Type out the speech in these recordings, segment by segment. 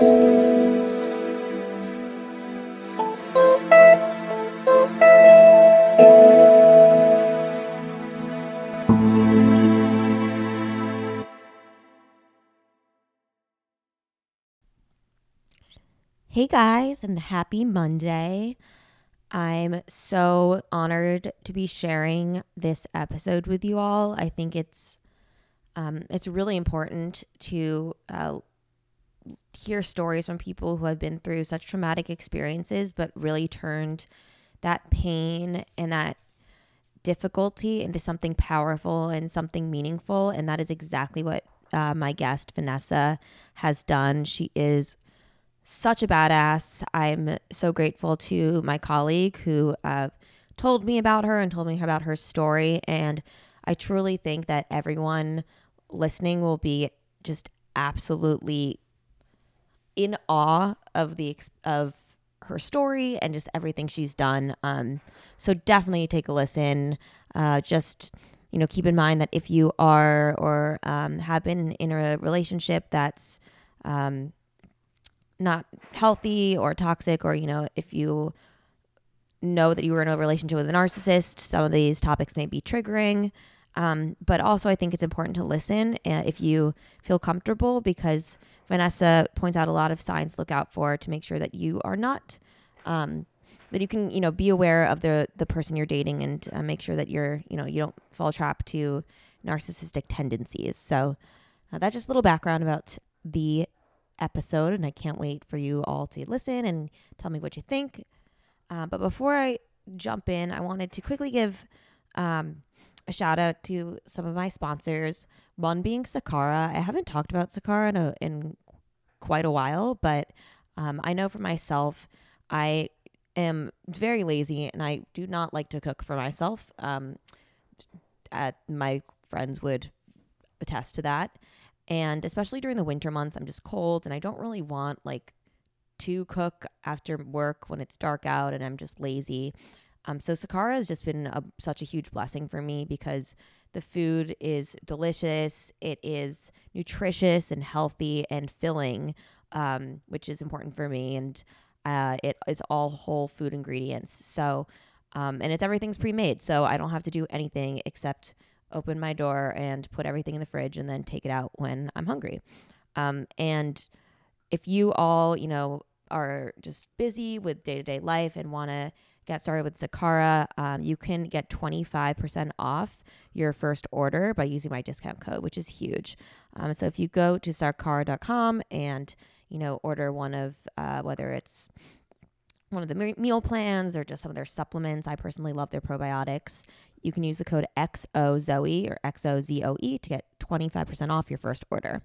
Hey guys, and happy Monday. I'm so honored to be sharing this episode with you all. I think it's um, it's really important to uh, hear stories from people who have been through such traumatic experiences, but really turned that pain and that difficulty into something powerful and something meaningful. And that is exactly what uh, my guest Vanessa has done. She is such a badass. I'm so grateful to my colleague who uh, told me about her and told me about her story. And I truly think that everyone listening will be just absolutely in awe of the of her story and just everything she's done. Um, so definitely take a listen. Uh, just you know, keep in mind that if you are or um, have been in a relationship that's um, not healthy or toxic or you know if you know that you were in a relationship with a narcissist some of these topics may be triggering um, but also i think it's important to listen uh, if you feel comfortable because vanessa points out a lot of signs to look out for to make sure that you are not um, that you can you know be aware of the the person you're dating and uh, make sure that you're you know you don't fall trap to narcissistic tendencies so uh, that's just a little background about the episode, and I can't wait for you all to listen and tell me what you think. Uh, but before I jump in, I wanted to quickly give um, a shout out to some of my sponsors. One being Sakara. I haven't talked about Sakara in, a, in quite a while, but um, I know for myself, I am very lazy and I do not like to cook for myself. Um, at, my friends would attest to that. And especially during the winter months, I'm just cold and I don't really want like to cook after work when it's dark out and I'm just lazy. Um, so Sakara has just been a, such a huge blessing for me because the food is delicious, it is nutritious and healthy and filling, um, which is important for me, and uh, it is all whole food ingredients. So, um, and it's everything's pre-made, so I don't have to do anything except open my door and put everything in the fridge and then take it out when I'm hungry. Um, and if you all, you know, are just busy with day to day life and want to get started with Sakara, um, you can get 25% off your first order by using my discount code, which is huge. Um, so if you go to sakara.com and, you know, order one of uh, whether it's one of the meal plans or just some of their supplements. I personally love their probiotics. You can use the code XOZOE or XOZOE to get 25% off your first order.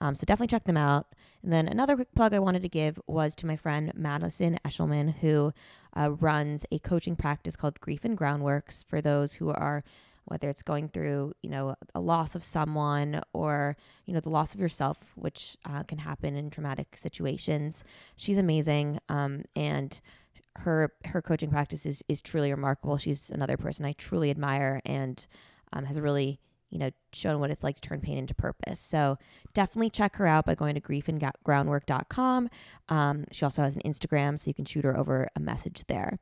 Um, so definitely check them out. And then another quick plug I wanted to give was to my friend Madison Eshelman, who uh, runs a coaching practice called Grief and Groundworks for those who are whether it's going through you know a loss of someone or you know the loss of yourself which uh, can happen in traumatic situations she's amazing um, and her her coaching practice is, is truly remarkable. She's another person I truly admire and um, has a really you know shown what it's like to turn pain into purpose. So definitely check her out by going to griefandgroundwork.com. Um, she also has an Instagram, so you can shoot her over a message there.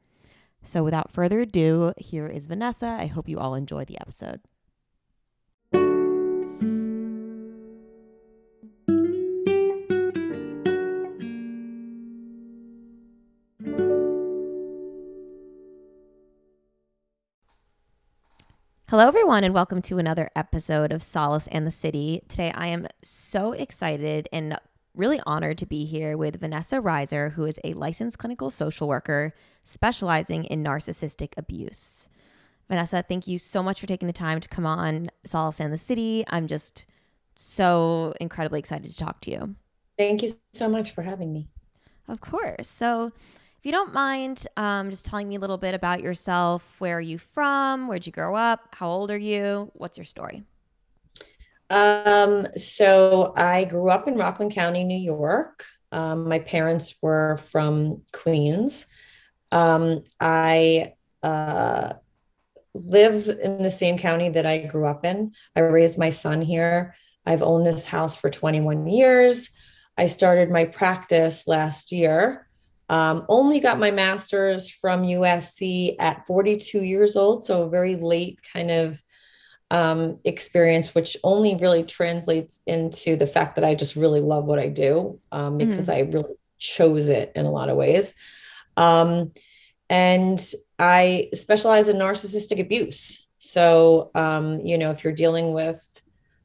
So without further ado, here is Vanessa. I hope you all enjoy the episode. Hello, everyone, and welcome to another episode of Solace and the City. Today, I am so excited and really honored to be here with Vanessa Reiser, who is a licensed clinical social worker specializing in narcissistic abuse. Vanessa, thank you so much for taking the time to come on Solace and the City. I'm just so incredibly excited to talk to you. Thank you so much for having me. Of course. So, if you don't mind, um, just telling me a little bit about yourself. Where are you from? Where'd you grow up? How old are you? What's your story? Um, so I grew up in Rockland County, New York. Um, my parents were from Queens. Um, I uh, live in the same county that I grew up in. I raised my son here. I've owned this house for 21 years. I started my practice last year. Um, only got my master's from USC at 42 years old, so a very late kind of um, experience, which only really translates into the fact that I just really love what I do um, because mm. I really chose it in a lot of ways. Um, and I specialize in narcissistic abuse. So, um, you know, if you're dealing with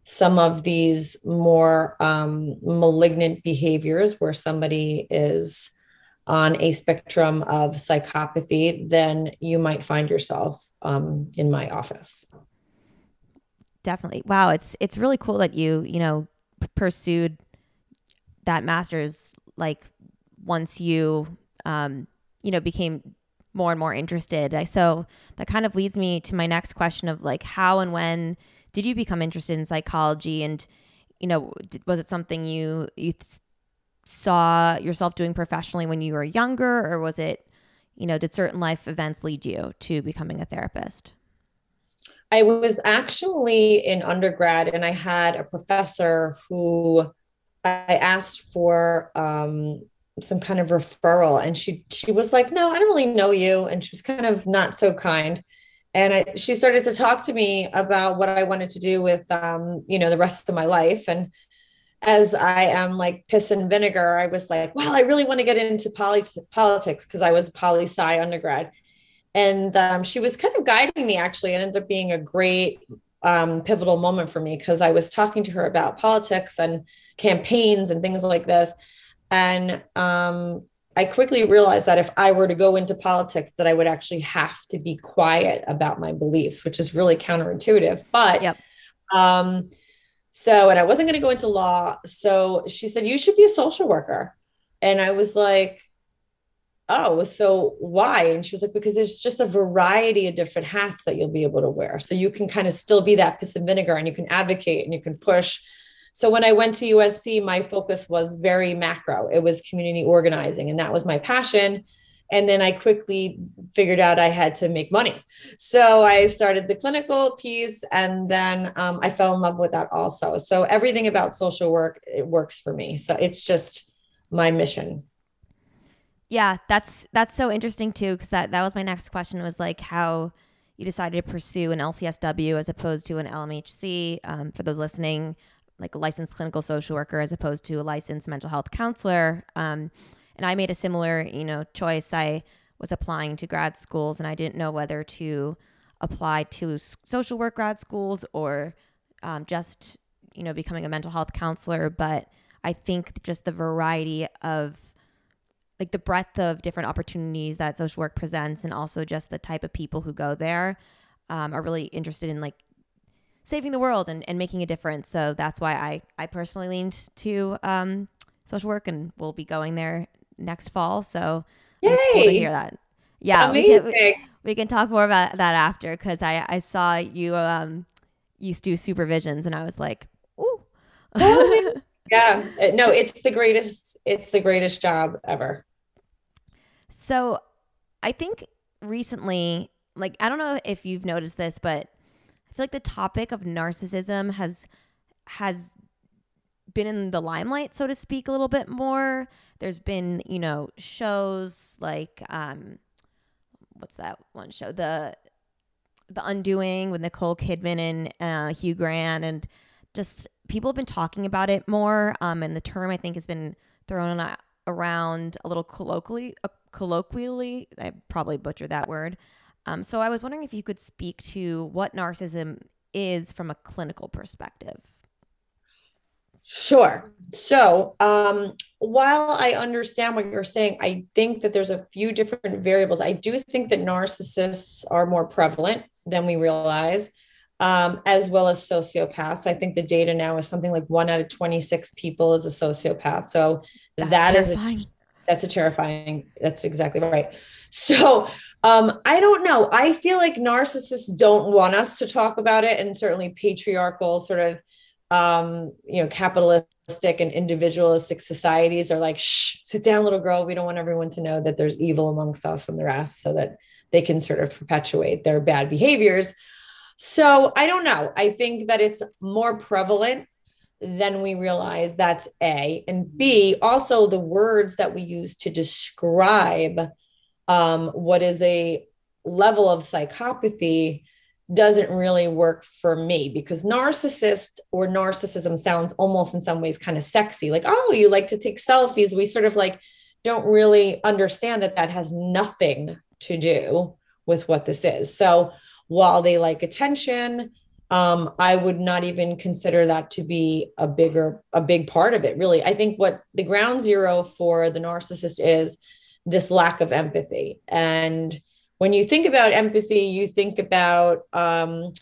some of these more um, malignant behaviors where somebody is on a spectrum of psychopathy, then you might find yourself um, in my office. Definitely. Wow, it's it's really cool that you you know pursued that master's like once you um, you know became more and more interested. I, so that kind of leads me to my next question of like how and when did you become interested in psychology and you know was it something you you saw yourself doing professionally when you were younger or was it you know did certain life events lead you to becoming a therapist i was actually in undergrad and i had a professor who i asked for um, some kind of referral and she she was like no i don't really know you and she was kind of not so kind and I, she started to talk to me about what I wanted to do with, um, you know, the rest of my life. And as I am like piss and vinegar, I was like, well, I really want to get into poly- politics because I was poli sci undergrad. And um, she was kind of guiding me actually. It ended up being a great um, pivotal moment for me because I was talking to her about politics and campaigns and things like this. And um, I quickly realized that if I were to go into politics, that I would actually have to be quiet about my beliefs, which is really counterintuitive. But yep. um, so, and I wasn't going to go into law. So she said, You should be a social worker. And I was like, Oh, so why? And she was like, Because there's just a variety of different hats that you'll be able to wear. So you can kind of still be that piss and vinegar and you can advocate and you can push so when I went to USC, my focus was very macro. It was community organizing, and that was my passion. And then I quickly figured out I had to make money. So I started the clinical piece, and then um, I fell in love with that also. So everything about social work it works for me. So it's just my mission. Yeah, that's that's so interesting too, because that that was my next question was like how you decided to pursue an LCSW as opposed to an LMHC. Um, for those listening, like a licensed clinical social worker as opposed to a licensed mental health counselor. Um, and I made a similar, you know, choice. I was applying to grad schools, and I didn't know whether to apply to social work grad schools or um, just, you know, becoming a mental health counselor. But I think just the variety of like the breadth of different opportunities that social work presents and also just the type of people who go there um, are really interested in like saving the world and, and making a difference. So that's why I, I personally leaned to um, social work and we'll be going there next fall. So Yay. it's cool to hear that. Yeah, Amazing. We, can, we, we can talk more about that after because I, I saw you um, used to do supervisions and I was like, ooh. yeah, no, it's the greatest. It's the greatest job ever. So I think recently, like, I don't know if you've noticed this, but I feel like the topic of narcissism has has been in the limelight, so to speak, a little bit more. There's been, you know, shows like um what's that one show? The The Undoing with Nicole Kidman and uh, Hugh Grant and just people have been talking about it more um and the term I think has been thrown around a little colloquially uh, colloquially I probably butchered that word um, so I was wondering if you could speak to what narcissism is from a clinical perspective. Sure. So, um, while I understand what you're saying, I think that there's a few different variables. I do think that narcissists are more prevalent than we realize, um, as well as sociopaths. I think the data now is something like one out of 26 people is a sociopath. So that's that terrifying. is a, that's a terrifying. That's exactly right. So um, I don't know. I feel like narcissists don't want us to talk about it, and certainly patriarchal, sort of, um, you know, capitalistic and individualistic societies are like, "Shh, sit down, little girl. We don't want everyone to know that there's evil amongst us and the rest, so that they can sort of perpetuate their bad behaviors." So I don't know. I think that it's more prevalent than we realize that's A. And B, also the words that we use to describe um, what is a level of psychopathy doesn't really work for me because narcissist or narcissism sounds almost in some ways kind of sexy. Like, oh, you like to take selfies. We sort of like don't really understand that that has nothing to do with what this is. So while they like attention, um, I would not even consider that to be a bigger, a big part of it, really. I think what the ground zero for the narcissist is this lack of empathy. And when you think about empathy, you think about, um,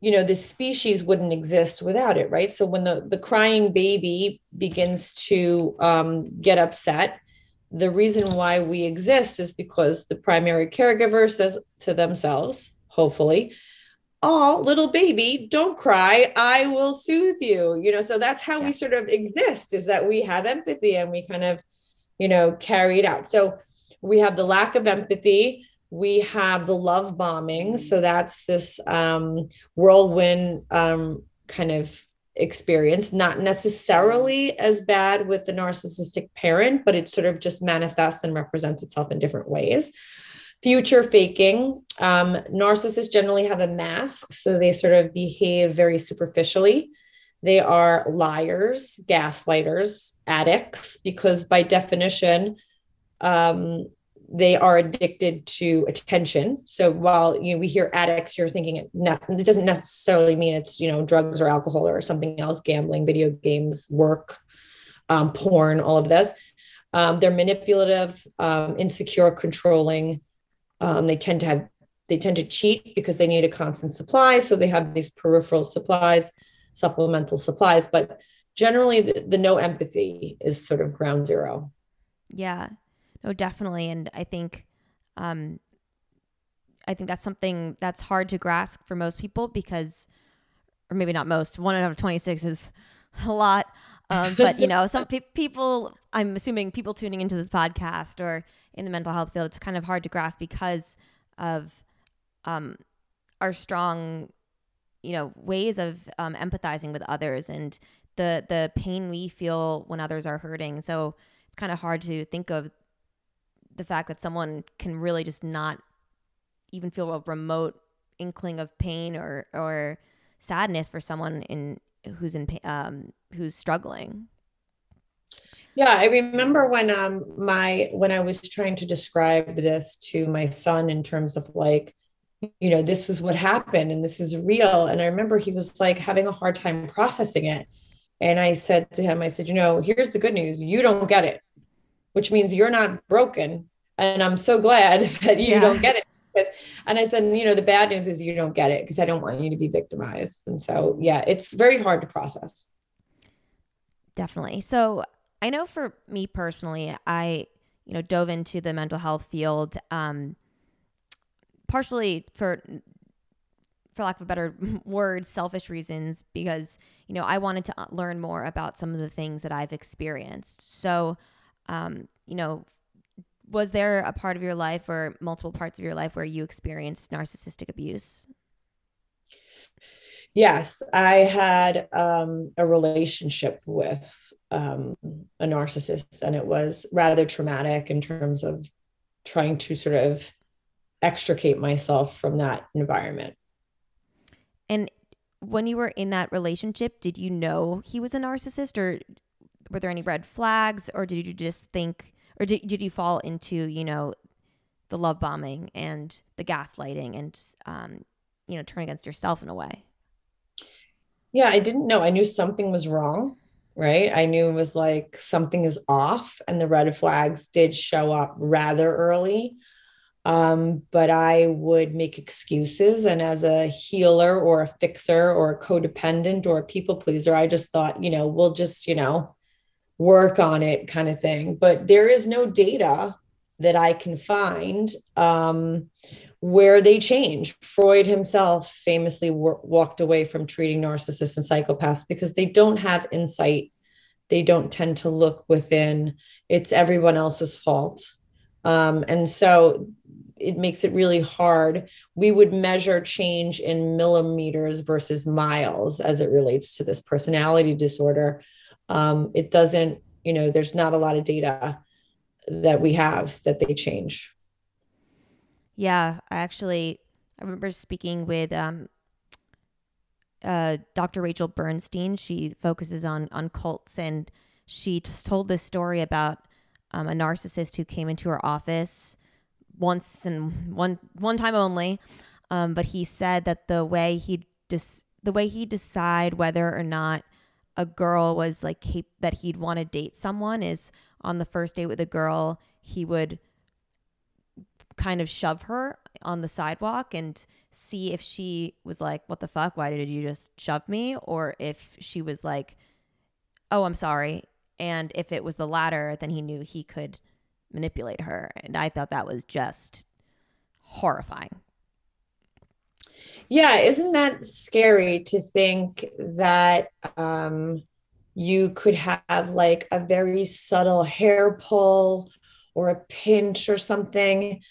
you know, this species wouldn't exist without it, right? So when the, the crying baby begins to um, get upset, the reason why we exist is because the primary caregiver says to themselves, hopefully, oh little baby don't cry i will soothe you you know so that's how yeah. we sort of exist is that we have empathy and we kind of you know carry it out so we have the lack of empathy we have the love bombing. So that's this um, whirlwind um, kind of experience not necessarily as bad with the narcissistic parent but it sort of just manifests and represents itself in different ways. Future faking um, narcissists generally have a mask so they sort of behave very superficially. They are liars gaslighters addicts because by definition um, they are addicted to attention so while you know we hear addicts you're thinking it, it doesn't necessarily mean it's you know drugs or alcohol or something else gambling video games work um, porn all of this um, they're manipulative um, insecure controlling um, they tend to have they tend to cheat because they need a constant supply, so they have these peripheral supplies, supplemental supplies. But generally, the, the no empathy is sort of ground zero. Yeah, no, definitely, and I think, um, I think that's something that's hard to grasp for most people because, or maybe not most. One out of twenty six is a lot. Um, but you know, some pe- people, I'm assuming people tuning into this podcast or in the mental health field, it's kind of hard to grasp because of um, our strong, you know, ways of um, empathizing with others and the the pain we feel when others are hurting. So it's kind of hard to think of the fact that someone can really just not even feel a remote inkling of pain or or sadness for someone in who's in um, who's struggling. Yeah, I remember when um my when I was trying to describe this to my son in terms of like, you know, this is what happened and this is real. And I remember he was like having a hard time processing it. And I said to him, I said, you know, here's the good news. You don't get it, which means you're not broken. And I'm so glad that you yeah. don't get it and I said, you know, the bad news is you don't get it because I don't want you to be victimized. And so, yeah, it's very hard to process. Definitely. So I know for me personally, I, you know, dove into the mental health field, um, partially for, for lack of a better word, selfish reasons, because, you know, I wanted to uh, learn more about some of the things that I've experienced. So, um, you know, was there a part of your life or multiple parts of your life where you experienced narcissistic abuse? Yes, I had um, a relationship with um, a narcissist, and it was rather traumatic in terms of trying to sort of extricate myself from that environment. And when you were in that relationship, did you know he was a narcissist, or were there any red flags, or did you just think? or did, did you fall into you know the love bombing and the gaslighting and um, you know turn against yourself in a way? Yeah i didn't know. I knew something was wrong right? I knew it was like something is off and the red flags did show up rather early. Um, but i would make excuses and as a healer or a fixer or a codependent or a people pleaser i just thought you know we'll just you know work on it kind of thing. But there is no data that I can find um, where they change. Freud himself famously walked away from treating narcissists and psychopaths because they don't have insight. They don't tend to look within. It's everyone else's fault. Um, and so it makes it really hard. We would measure change in millimeters versus miles as it relates to this personality disorder. Um, it doesn't, you know, there's not a lot of data that we have that they change. Yeah, I actually I remember speaking with um, uh, Dr. Rachel Bernstein. She focuses on on cults, and she told this story about um, a narcissist who came into her office once and one one time only. Um, but he said that the way he dis- the way he decide whether or not a girl was like cap- that he'd want to date someone is on the first date with a girl he would kind of shove her on the sidewalk and see if she was like what the fuck why did you just shove me or if she was like oh i'm sorry and if it was the latter then he knew he could manipulate her. And I thought that was just horrifying. Yeah, isn't that scary to think that um, you could have like a very subtle hair pull or a pinch or something?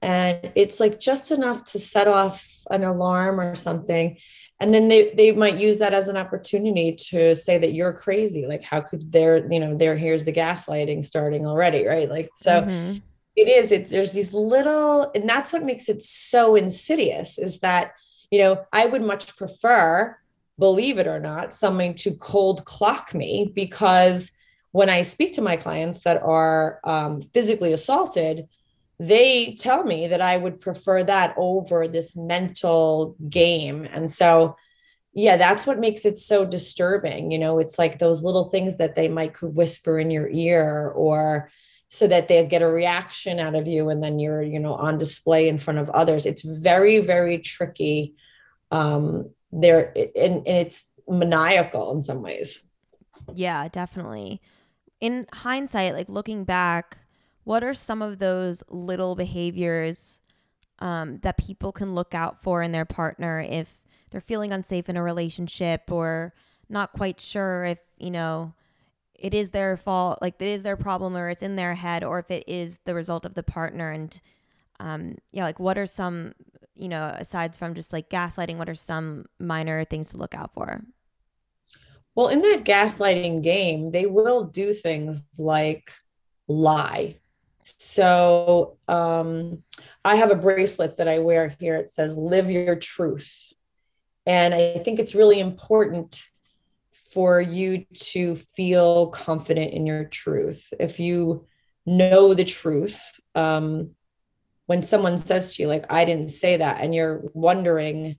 And it's like just enough to set off an alarm or something and then they they might use that as an opportunity to say that you're crazy like how could there you know there here's the gaslighting starting already right like so mm-hmm. It is it there's these little and that's what makes it so insidious is that you know i would much prefer believe it or not something to cold clock me because when i speak to my clients that are um, physically assaulted they tell me that I would prefer that over this mental game. And so, yeah, that's what makes it so disturbing. You know, it's like those little things that they might could whisper in your ear or so that they'll get a reaction out of you and then you're, you know, on display in front of others. It's very, very tricky. Um, there and, and it's maniacal in some ways. Yeah, definitely. In hindsight, like looking back, what are some of those little behaviors um, that people can look out for in their partner if they're feeling unsafe in a relationship or not quite sure if you know it is their fault like it is their problem or it's in their head or if it is the result of the partner and um, yeah like what are some you know aside from just like gaslighting what are some minor things to look out for well in that gaslighting game they will do things like lie so um, I have a bracelet that I wear here. It says, Live your truth. And I think it's really important for you to feel confident in your truth. If you know the truth, um, when someone says to you, like, I didn't say that, and you're wondering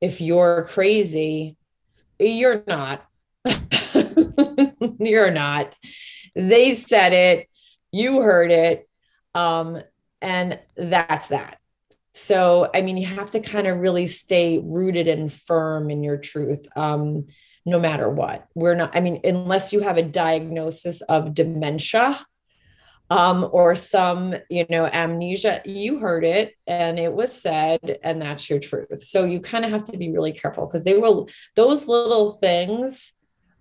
if you're crazy, you're not. you're not. They said it you heard it um, and that's that so i mean you have to kind of really stay rooted and firm in your truth um, no matter what we're not i mean unless you have a diagnosis of dementia um, or some you know amnesia you heard it and it was said and that's your truth so you kind of have to be really careful because they will those little things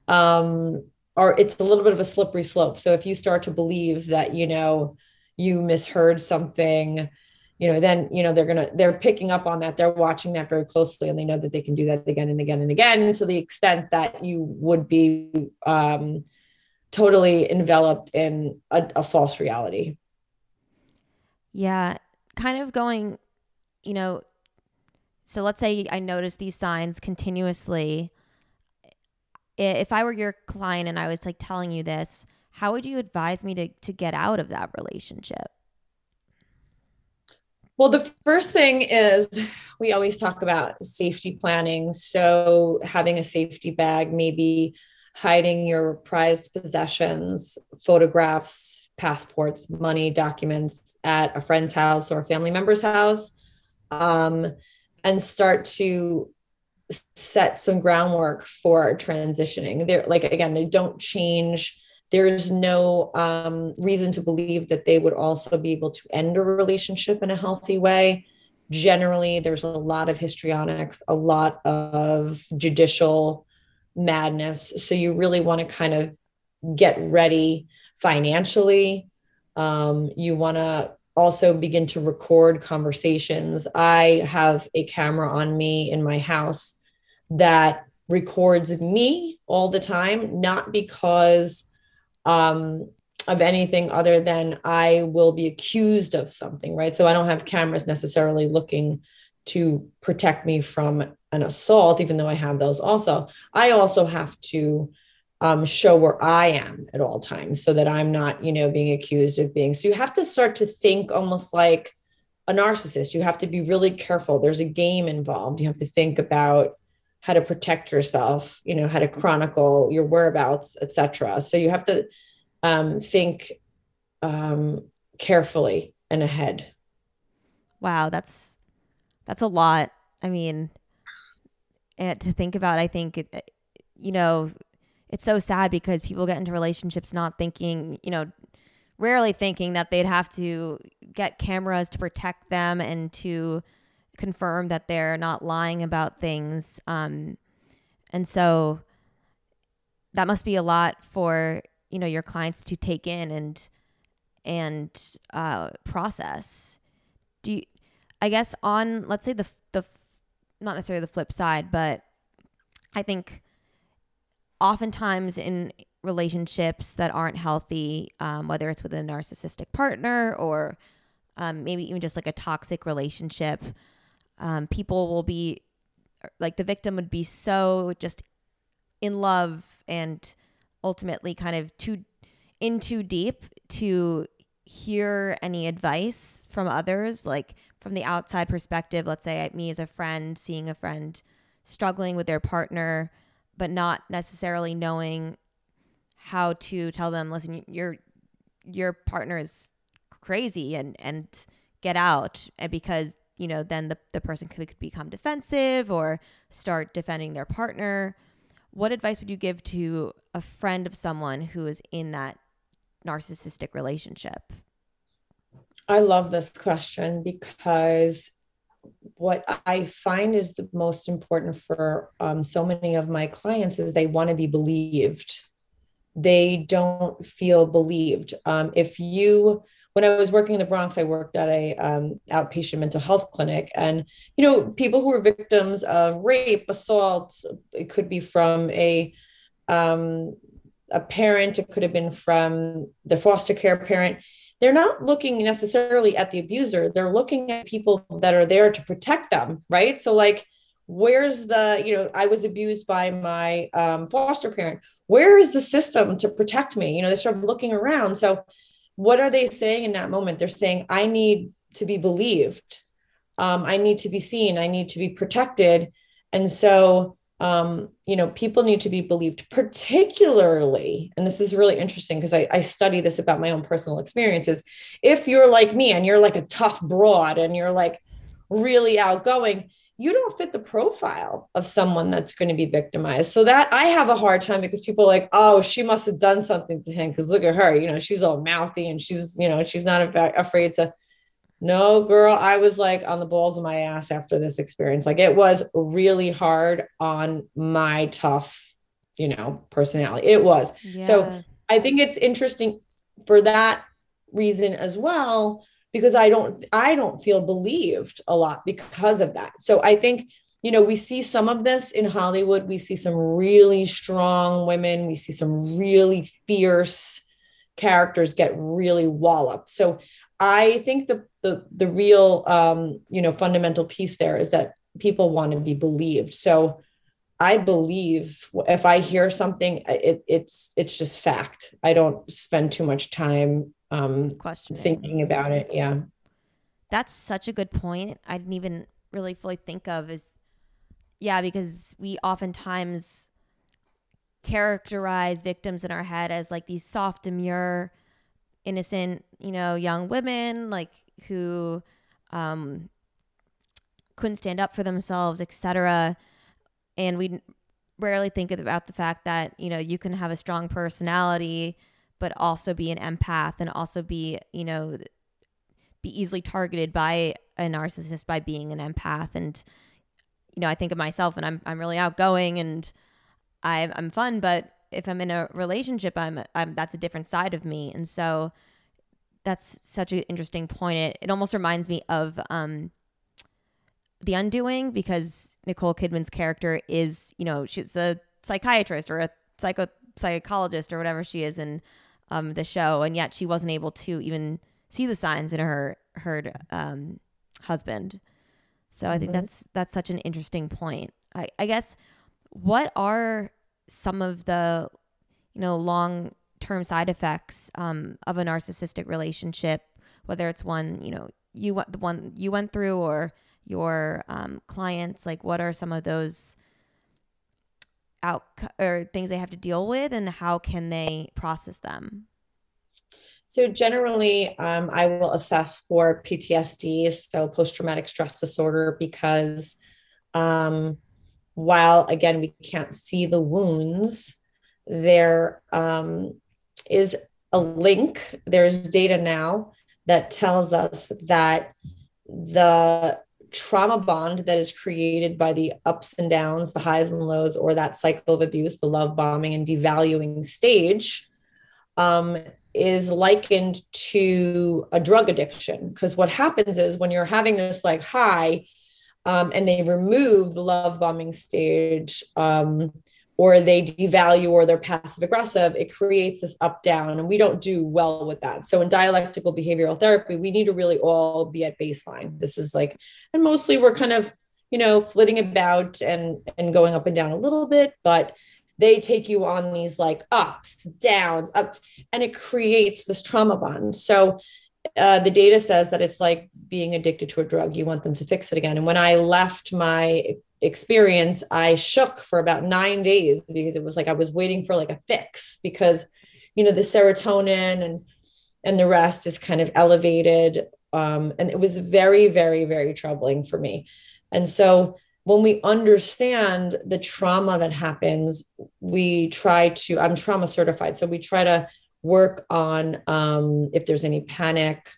um, are it's a little bit of a slippery slope. So if you start to believe that, you know, you misheard something, you know, then, you know, they're to, they're picking up on that. They're watching that very closely and they know that they can do that again and again and again and to the extent that you would be um, totally enveloped in a, a false reality. Yeah. Kind of going, you know, so let's say I notice these signs continuously if I were your client and I was like telling you this, how would you advise me to to get out of that relationship? Well, the first thing is we always talk about safety planning. So, having a safety bag, maybe hiding your prized possessions, photographs, passports, money, documents at a friend's house or a family member's house, um, and start to set some groundwork for transitioning. They're like again, they don't change. There's no um, reason to believe that they would also be able to end a relationship in a healthy way. Generally, there's a lot of histrionics, a lot of judicial madness. So you really want to kind of get ready financially. Um, you want to also begin to record conversations. I have a camera on me in my house that records me all the time, not because um, of anything other than I will be accused of something, right? So I don't have cameras necessarily looking to protect me from an assault, even though I have those also. I also have to um, show where I am at all times so that I'm not, you know, being accused of being. So you have to start to think almost like a narcissist. You have to be really careful. There's a game involved. You have to think about how to protect yourself, you know, how to chronicle your whereabouts, etc. So you have to um, think um, carefully and ahead. Wow, that's that's a lot. I mean, and to think about, I think, it, you know, it's so sad because people get into relationships not thinking, you know, rarely thinking that they'd have to get cameras to protect them and to confirm that they're not lying about things. Um, and so that must be a lot for you know your clients to take in and and uh, process. Do you, I guess on let's say the the not necessarily the flip side, but I think oftentimes in relationships that aren't healthy, um, whether it's with a narcissistic partner or um, maybe even just like a toxic relationship, um, people will be like the victim would be so just in love and ultimately kind of too in too deep to hear any advice from others like from the outside perspective. Let's say me as a friend seeing a friend struggling with their partner but not necessarily knowing how to tell them listen your your partner is crazy and and get out and because you know then the, the person could become defensive or start defending their partner what advice would you give to a friend of someone who is in that narcissistic relationship i love this question because what I find is the most important for um, so many of my clients is they want to be believed. They don't feel believed. Um, if you, when I was working in the Bronx, I worked at a um, outpatient mental health clinic, and you know, people who were victims of rape, assault, it could be from a um, a parent, it could have been from the foster care parent. They're not looking necessarily at the abuser. They're looking at people that are there to protect them right? So like where's the you know i was abused by my um, foster parent. Where is the system to protect me? You know they start looking around. So what are they saying in that moment? They're saying i need to be believed. Um, i need to be seen. I need to be protected. And so um, you know, people need to be believed, particularly, and this is really interesting because I, I study this about my own personal experiences. If you're like me and you're like a tough broad and you're like really outgoing, you don't fit the profile of someone that's going to be victimized. So that I have a hard time because people like, oh, she must have done something to him because look at her, you know, she's all mouthy and she's, you know, she's not afraid to no, girl, I was like on the balls of my ass after this experience. Like it was really hard on my tough, you know, personality. It was. Yeah. So I think it's interesting for that reason as well because I don't I don't feel believed a lot because of that. So I think you know, we see some of this in Hollywood. We see some really strong women. We see some really fierce characters get really walloped. So I think the the the real um, you know fundamental piece there is that people want to be believed. So I believe if I hear something, it, it's it's just fact. I don't spend too much time um, questioning thinking about it. Yeah, that's such a good point. I didn't even really fully think of is yeah because we oftentimes characterize victims in our head as like these soft demure innocent, you know, young women like who um, couldn't stand up for themselves, etc. And we rarely think about the fact that you know you can have a strong personality, but also be an empath and also be you know be easily targeted by a narcissist by being an empath and you know I think of myself and I'm I'm really outgoing and I'm I'm fun, but if I'm in a relationship, I'm, I'm that's a different side of me. And so that's such an interesting point. It it almost reminds me of um, The Undoing because Nicole Kidman's character is, you know, she's a psychiatrist or a psycho psychologist or whatever she is in um, the show, and yet she wasn't able to even see the signs in her her um, husband. So I think Mhm. that's that's such an interesting point. I, I guess what are some of the you know long term side effects um, of a narcissistic relationship, whether it's one you know you went the one you went through or your um, clients. Like, what are some of those out or things they have to deal with, and how can they process them? So generally, um, I will assess for PTSD, so post-traumatic stress disorder, because um, while again we can't see the wounds, there um, is a link. There's data now that tells us that the trauma bond that is created by the ups and downs, the highs and lows, or that cycle of abuse, the love bombing and devaluing stage, um, is likened to a drug addiction. Because what happens is when you're having this like high, um, and they remove the love bombing stage, um, or they devalue or they're passive aggressive, it creates this up down, and we don't do well with that. So in dialectical behavioral therapy, we need to really all be at baseline. This is like, and mostly we're kind of, you know, flitting about and and going up and down a little bit, but they take you on these like ups, downs, up, and it creates this trauma bond. So uh, the data says that it's like being addicted to a drug. You want them to fix it again. And when I left my experience, I shook for about nine days because it was like I was waiting for like a fix because, you know, the serotonin and and the rest is kind of elevated. Um, and it was very, very, very troubling for me. And so when we understand the trauma that happens, we try to, I'm trauma certified. So we try to work on um, if there's any panic,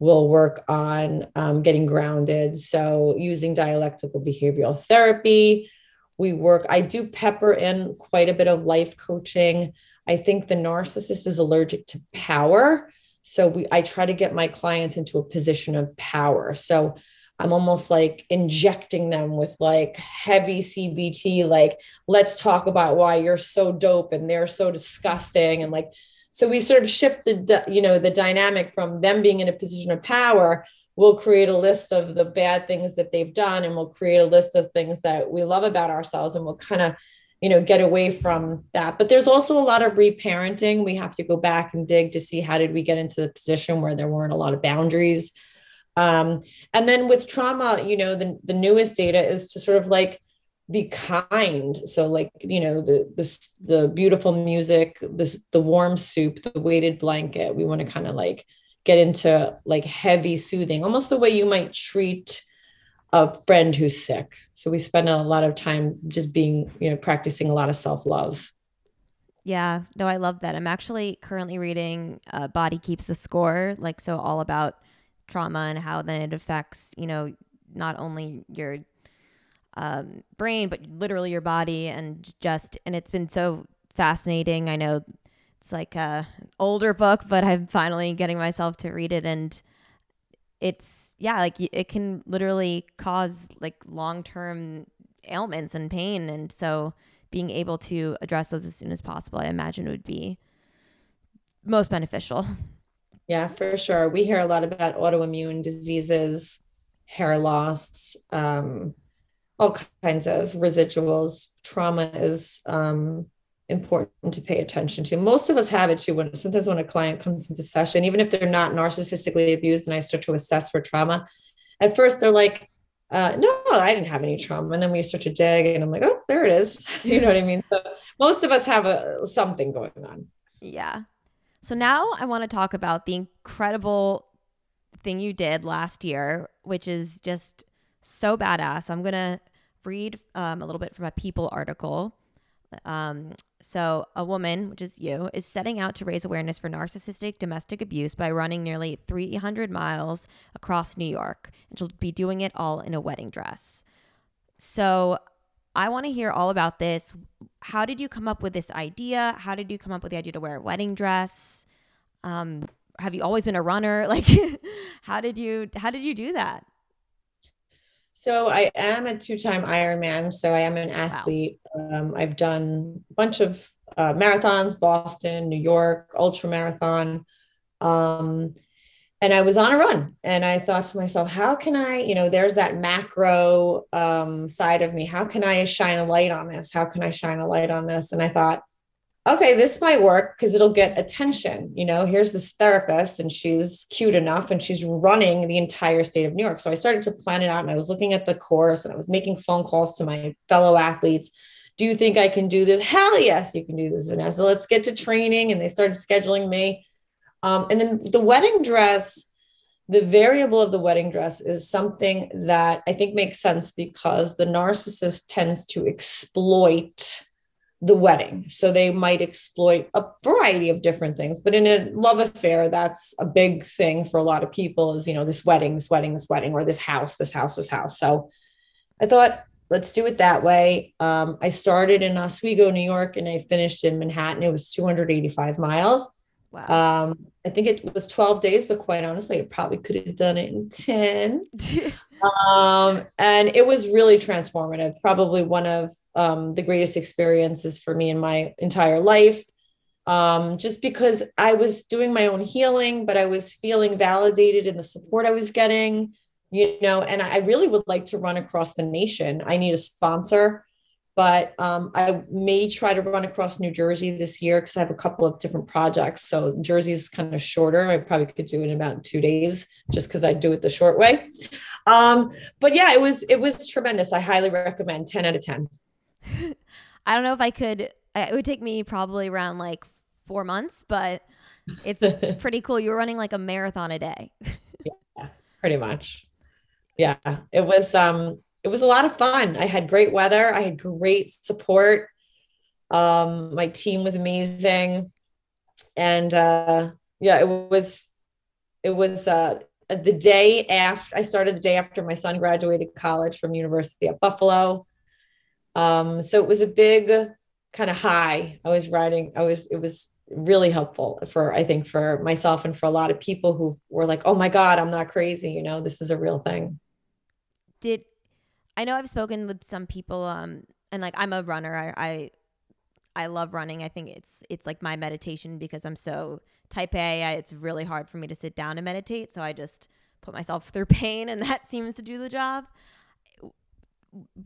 we'll work on um, getting grounded. So using dialectical behavioral therapy, we work, I do pepper in quite a bit of life coaching. I think the narcissist is allergic to power. So we I try to get my clients into a position of power. So I'm almost like injecting them with like heavy CBT, like, let's talk about why you're so dope and they're so disgusting. And like, so we sort of shift the, you know, the dynamic from them being in a position of power. We'll create a list of the bad things that they've done and we'll create a list of things that we love about ourselves and we'll kind of, you know, get away from that. But there's also a lot of reparenting. We have to go back and dig to see how did we get into the position where there weren't a lot of boundaries um, and then with trauma, you know, the, the newest data is to sort of like be kind. So like, you know, the the, the beautiful music, the, the warm soup, the weighted blanket. We want to kind of like get into like heavy soothing, almost the way you might treat a friend who's sick. So we spend a lot of time just being, you know, practicing a lot of self-love. Yeah, no, I love that. I'm actually currently reading uh, Body Keeps the Score, like, so all about trauma and how then it affects, you know, not only your um, brain, but literally your body and just, and it's been so fascinating. I know it's like a older book, but I'm finally getting myself to read it and it's, yeah, like it can literally cause like long-term ailments and pain. And so being able to address those as soon as possible, I imagine would be most beneficial. Yeah, for sure. We hear a lot about autoimmune diseases, hair loss, um, all kinds of residuals. Trauma is um, important to pay attention to. Most of us have it too. When sometimes when a client comes into session, even if they're not narcissistically abused, and I start to assess for trauma, at first they're like, uh, "No, I didn't have any trauma," and then we start to dig, and I'm like, "Oh, there it is." you know what I mean? So most of us have a, something going on. Yeah. So now I want to talk about the incredible thing you did last year, which is just so badass. I'm going to read um, a little bit from a People article. Um, so, a woman, which is you, is setting out to raise awareness for narcissistic domestic abuse by running nearly 300 miles across New York. And she'll be doing it all in a wedding dress. So, I want to hear all about this. How did you come up with this idea? How did you come up with the idea to wear a wedding dress? Um, have you always been a runner? Like, how did you how did you do that? So I am a two-time Ironman. So I am an athlete. Wow. Um, I've done a bunch of uh, marathons, Boston, New York, ultra marathon. Um, and I was on a run and I thought to myself, how can I, you know, there's that macro um, side of me. How can I shine a light on this? How can I shine a light on this? And I thought, okay, this might work because it'll get attention. You know, here's this therapist and she's cute enough and she's running the entire state of New York. So I started to plan it out and I was looking at the course and I was making phone calls to my fellow athletes. Do you think I can do this? Hell yes, you can do this, Vanessa. Let's get to training. And they started scheduling me. Um, and then the wedding dress, the variable of the wedding dress is something that I think makes sense because the narcissist tends to exploit the wedding. So they might exploit a variety of different things. But in a love affair, that's a big thing for a lot of people is, you know, this wedding, this wedding, this wedding, or this house, this house, this house. So I thought, let's do it that way. Um, I started in Oswego, New York, and I finished in Manhattan. It was 285 miles. Wow. Um, I think it was 12 days, but quite honestly, I probably could have done it in 10. um, and it was really transformative. Probably one of um, the greatest experiences for me in my entire life. Um, just because I was doing my own healing, but I was feeling validated in the support I was getting, you know, and I really would like to run across the nation. I need a sponsor but um, I may try to run across New Jersey this year because I have a couple of different projects. So Jersey is kind of shorter. I probably could do it in about two days just because I do it the short way. Um, but yeah, it was it was tremendous. I highly recommend. Ten out of ten. I don't know if I could. It would take me probably around like four months, but it's pretty cool. You were running like a marathon a day. yeah, pretty much. Yeah, it was. Um, it was a lot of fun. I had great weather. I had great support. Um, my team was amazing. And uh, yeah, it was, it was uh, the day after I started the day after my son graduated college from University at Buffalo. Um, so it was a big kind of high. I was riding, I was, it was really helpful for, I think for myself and for a lot of people who were like, oh my God, I'm not crazy. You know, this is a real thing. Did I know I've spoken with some people, um, and like I'm a runner. I, I I love running. I think it's it's like my meditation because I'm so type A. I, it's really hard for me to sit down and meditate, so I just put myself through pain, and that seems to do the job.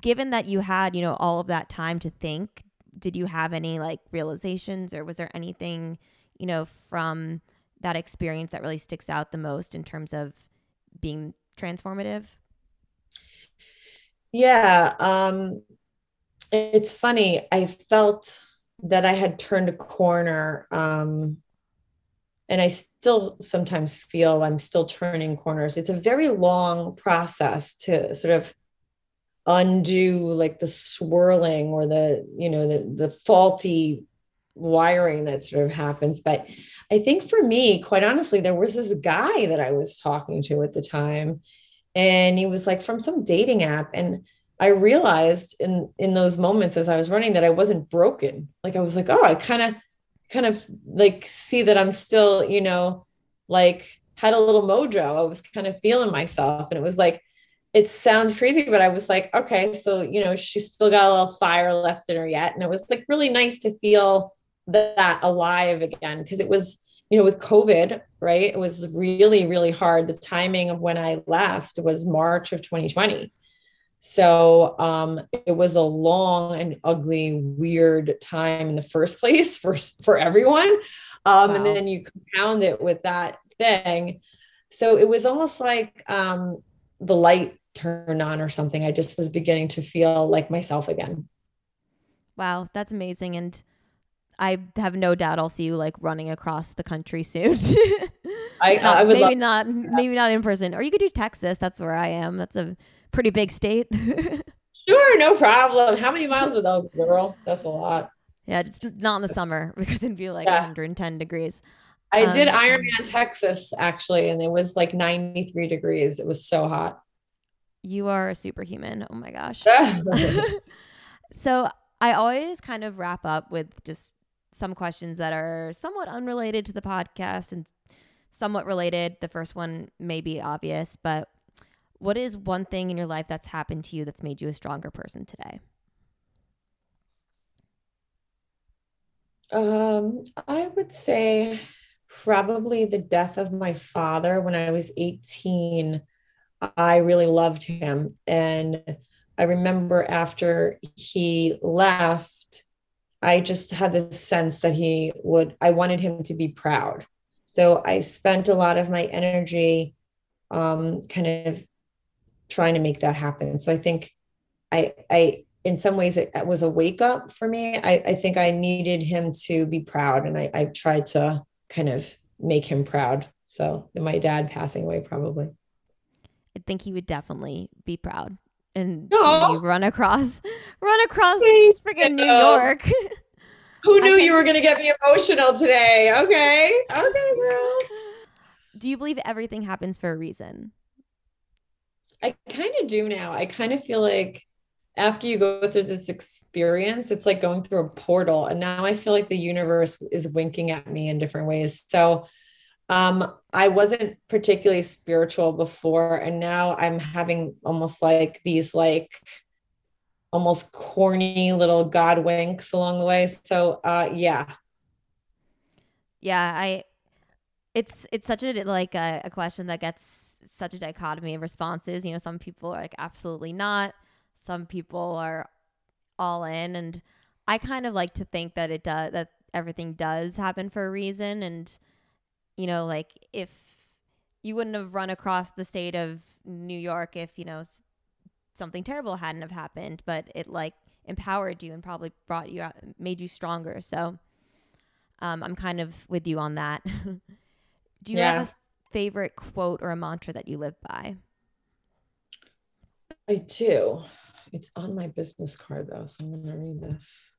Given that you had, you know, all of that time to think, did you have any like realizations, or was there anything, you know, from that experience that really sticks out the most in terms of being transformative? Yeah. Um, it's funny. I felt that I had turned a corner. Um, and I still sometimes feel I'm still turning corners. It's a very long process to sort of undo like the swirling or the, you know, the, the faulty wiring that sort of happens. But I think for me, quite honestly, there was this guy that I was talking to at the time and he was like from some dating app. And i realized in in those moments as i was running that i wasn't broken. Like i was like oh i kind of kind of like see that i'm still you know like had a little mojo. I was kind of feeling myself. And it was like it sounds crazy but i was like okay so you know she's still got a little fire left in her yet. And it was like really nice to feel that alive again because it was you know, with COVID, right? It was really, really hard. The timing of when I left was March of 2020. So um, it was a long and ugly, weird time in the first place for for everyone. Um, wow. And then you compound it with that thing. So it was almost like um, the light turned on or something. I just was beginning to feel like myself again. Wow, that's amazing. And I have no doubt I'll see you like running across the country soon. I, not, I would maybe not maybe not in person, or you could do Texas. That's where I am. That's a pretty big state. sure, no problem. How many miles are those, girl? That's a lot. Yeah, it's not in the summer because it'd be like yeah. 110 degrees. I um, did Ironman Texas actually, and it was like 93 degrees. It was so hot. You are a superhuman. Oh my gosh. so I always kind of wrap up with just some questions that are somewhat unrelated to the podcast and somewhat related. The first one may be obvious, but what is one thing in your life that's happened to you that's made you a stronger person today? Um, I would say probably the death of my father when I was 18. I really loved him. And I remember after he left, I just had this sense that he would, I wanted him to be proud. So I spent a lot of my energy um, kind of trying to make that happen. So I think I, I, in some ways it, was a wake up for me. I, I think I needed him to be proud and I, I tried to kind of make him proud. So my dad passing away probably. I think he would definitely be proud and you run across run across freaking New York. Who knew you were gonna get me emotional today? Okay. Okay, girl. Do you believe everything happens for a reason? I kind of do now. I kind of feel like after you go through this experience, it's like going through a portal. And now I feel like the universe is winking at me in different ways. So um, I wasn't particularly spiritual before, and now I'm having almost like these like almost corny little God winks along the way. So uh yeah. Yeah, I it's it's such a like a, a question that gets such a dichotomy of responses. You know, some people are like absolutely not. Some people are all in, and I kind of like to think that it does that everything does happen for a reason. And you know, like if you wouldn't have run across the state of New York if you know something terrible hadn't have happened, but it like empowered you and probably brought you out, made you stronger. So um, I'm kind of with you on that. Do you yeah. have a favorite quote or a mantra that you live by? I do. It's on my business card though, so I'm going to read this.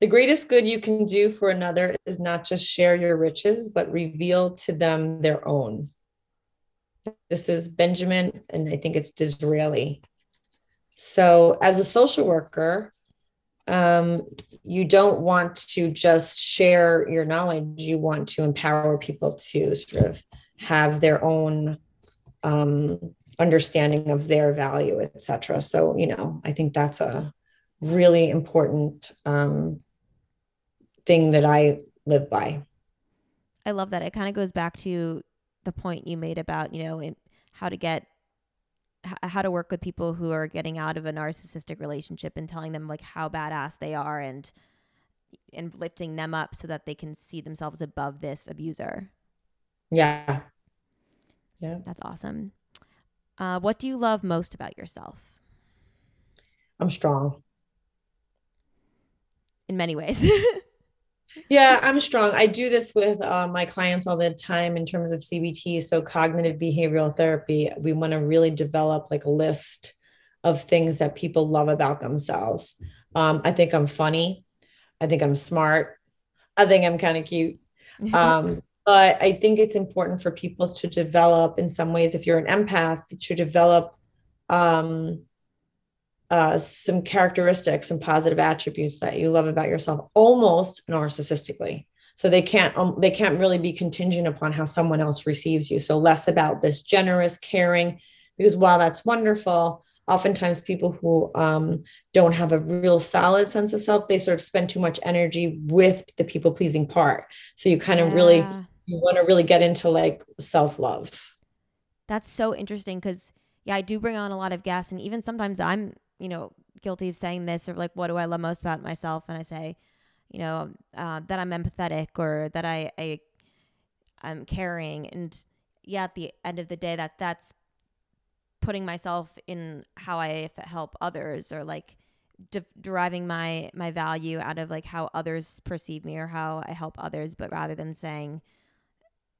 The greatest good you can do for another is not just share your riches, but reveal to them their own. This is Benjamin, and I think it's Disraeli. So, as a social worker, um, you don't want to just share your knowledge you want to empower people to sort of have their own um, understanding of their value etc so you know i think that's a really important um, thing that i live by i love that it kind of goes back to the point you made about you know how to get how to work with people who are getting out of a narcissistic relationship and telling them like how badass they are and and lifting them up so that they can see themselves above this abuser. Yeah. Yeah. That's awesome. Uh, what do you love most about yourself? I'm strong. In many ways. yeah, I'm strong. I do this with uh, my clients all the time in terms of CBT. So, cognitive behavioral therapy, we want to really develop like a list of things that people love about themselves. Um, I think I'm funny. I think I'm smart. I think I'm kind of cute. Um, but I think it's important for people to develop, in some ways, if you're an empath, to develop um, uh, some characteristics and positive attributes that you love about yourself almost narcissistically. So they can't um, they can't really be contingent upon how someone else receives you. So less about this generous caring because while that's wonderful oftentimes people who um, don't have a real solid sense of self they sort of spend too much energy with the people pleasing part. So you kind of yeah. really you want to really get into like self love that's so interesting because yeah i do bring on a lot of gas and even sometimes i'm you know, guilty of saying this or like, what do I love most about myself? And I say, you know, uh, that I'm empathetic or that I, I, I'm caring. And yeah, at the end of the day, that that's putting myself in how I help others or like de- deriving my my value out of like how others perceive me or how I help others, but rather than saying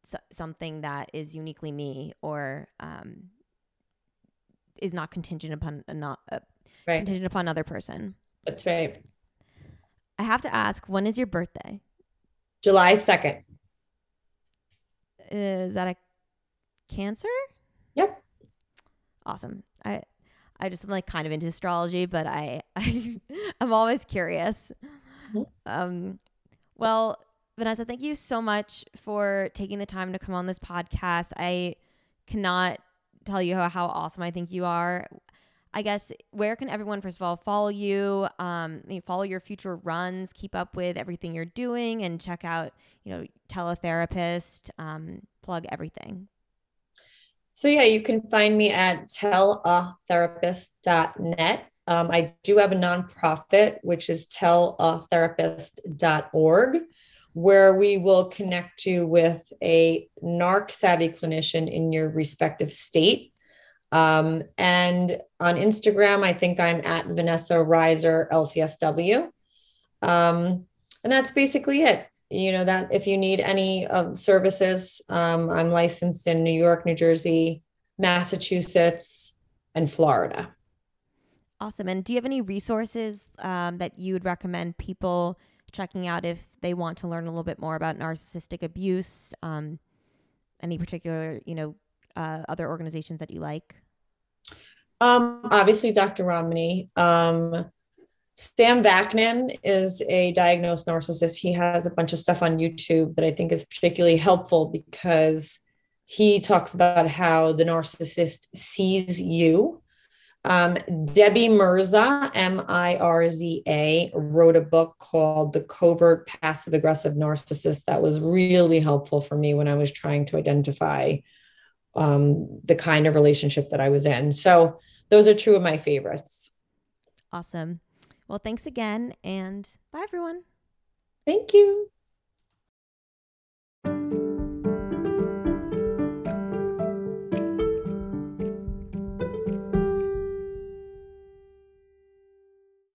so- something that is uniquely me or um, is not contingent upon a not uh, right. contingent upon another person. That's right. I have to ask, when is your birthday? July 2nd. Is that a cancer? Yep. Awesome. I I just am like kind of into astrology, but I, I I'm always curious. Mm-hmm. Um well, Vanessa, thank you so much for taking the time to come on this podcast. I cannot tell you how, how awesome I think you are. I guess where can everyone first of all follow you, um, follow your future runs, keep up with everything you're doing, and check out you know teletherapist, um, plug everything. So yeah, you can find me at telatherapist.net. Um, I do have a nonprofit, which is telatherapist.org, where we will connect you with a NARC savvy clinician in your respective state. Um, and on Instagram, I think I'm at Vanessa Reiser LCSW. Um, and that's basically it. You know, that if you need any um, services, um, I'm licensed in New York, New Jersey, Massachusetts, and Florida. Awesome. And do you have any resources um, that you would recommend people checking out if they want to learn a little bit more about narcissistic abuse? Um, any particular, you know, uh, other organizations that you like? Um, obviously, Dr. Ramani. Um, Sam Vaknin is a diagnosed narcissist. He has a bunch of stuff on YouTube that I think is particularly helpful because he talks about how the narcissist sees you um, Debbie Mirza, M I R Z A, wrote a book called The Covert Passive Aggressive Narcissist that was really helpful for me when I was trying to identify um, the kind of relationship that I was in. So those are two of my favorites. Awesome. Well, thanks again and bye, everyone. Thank you.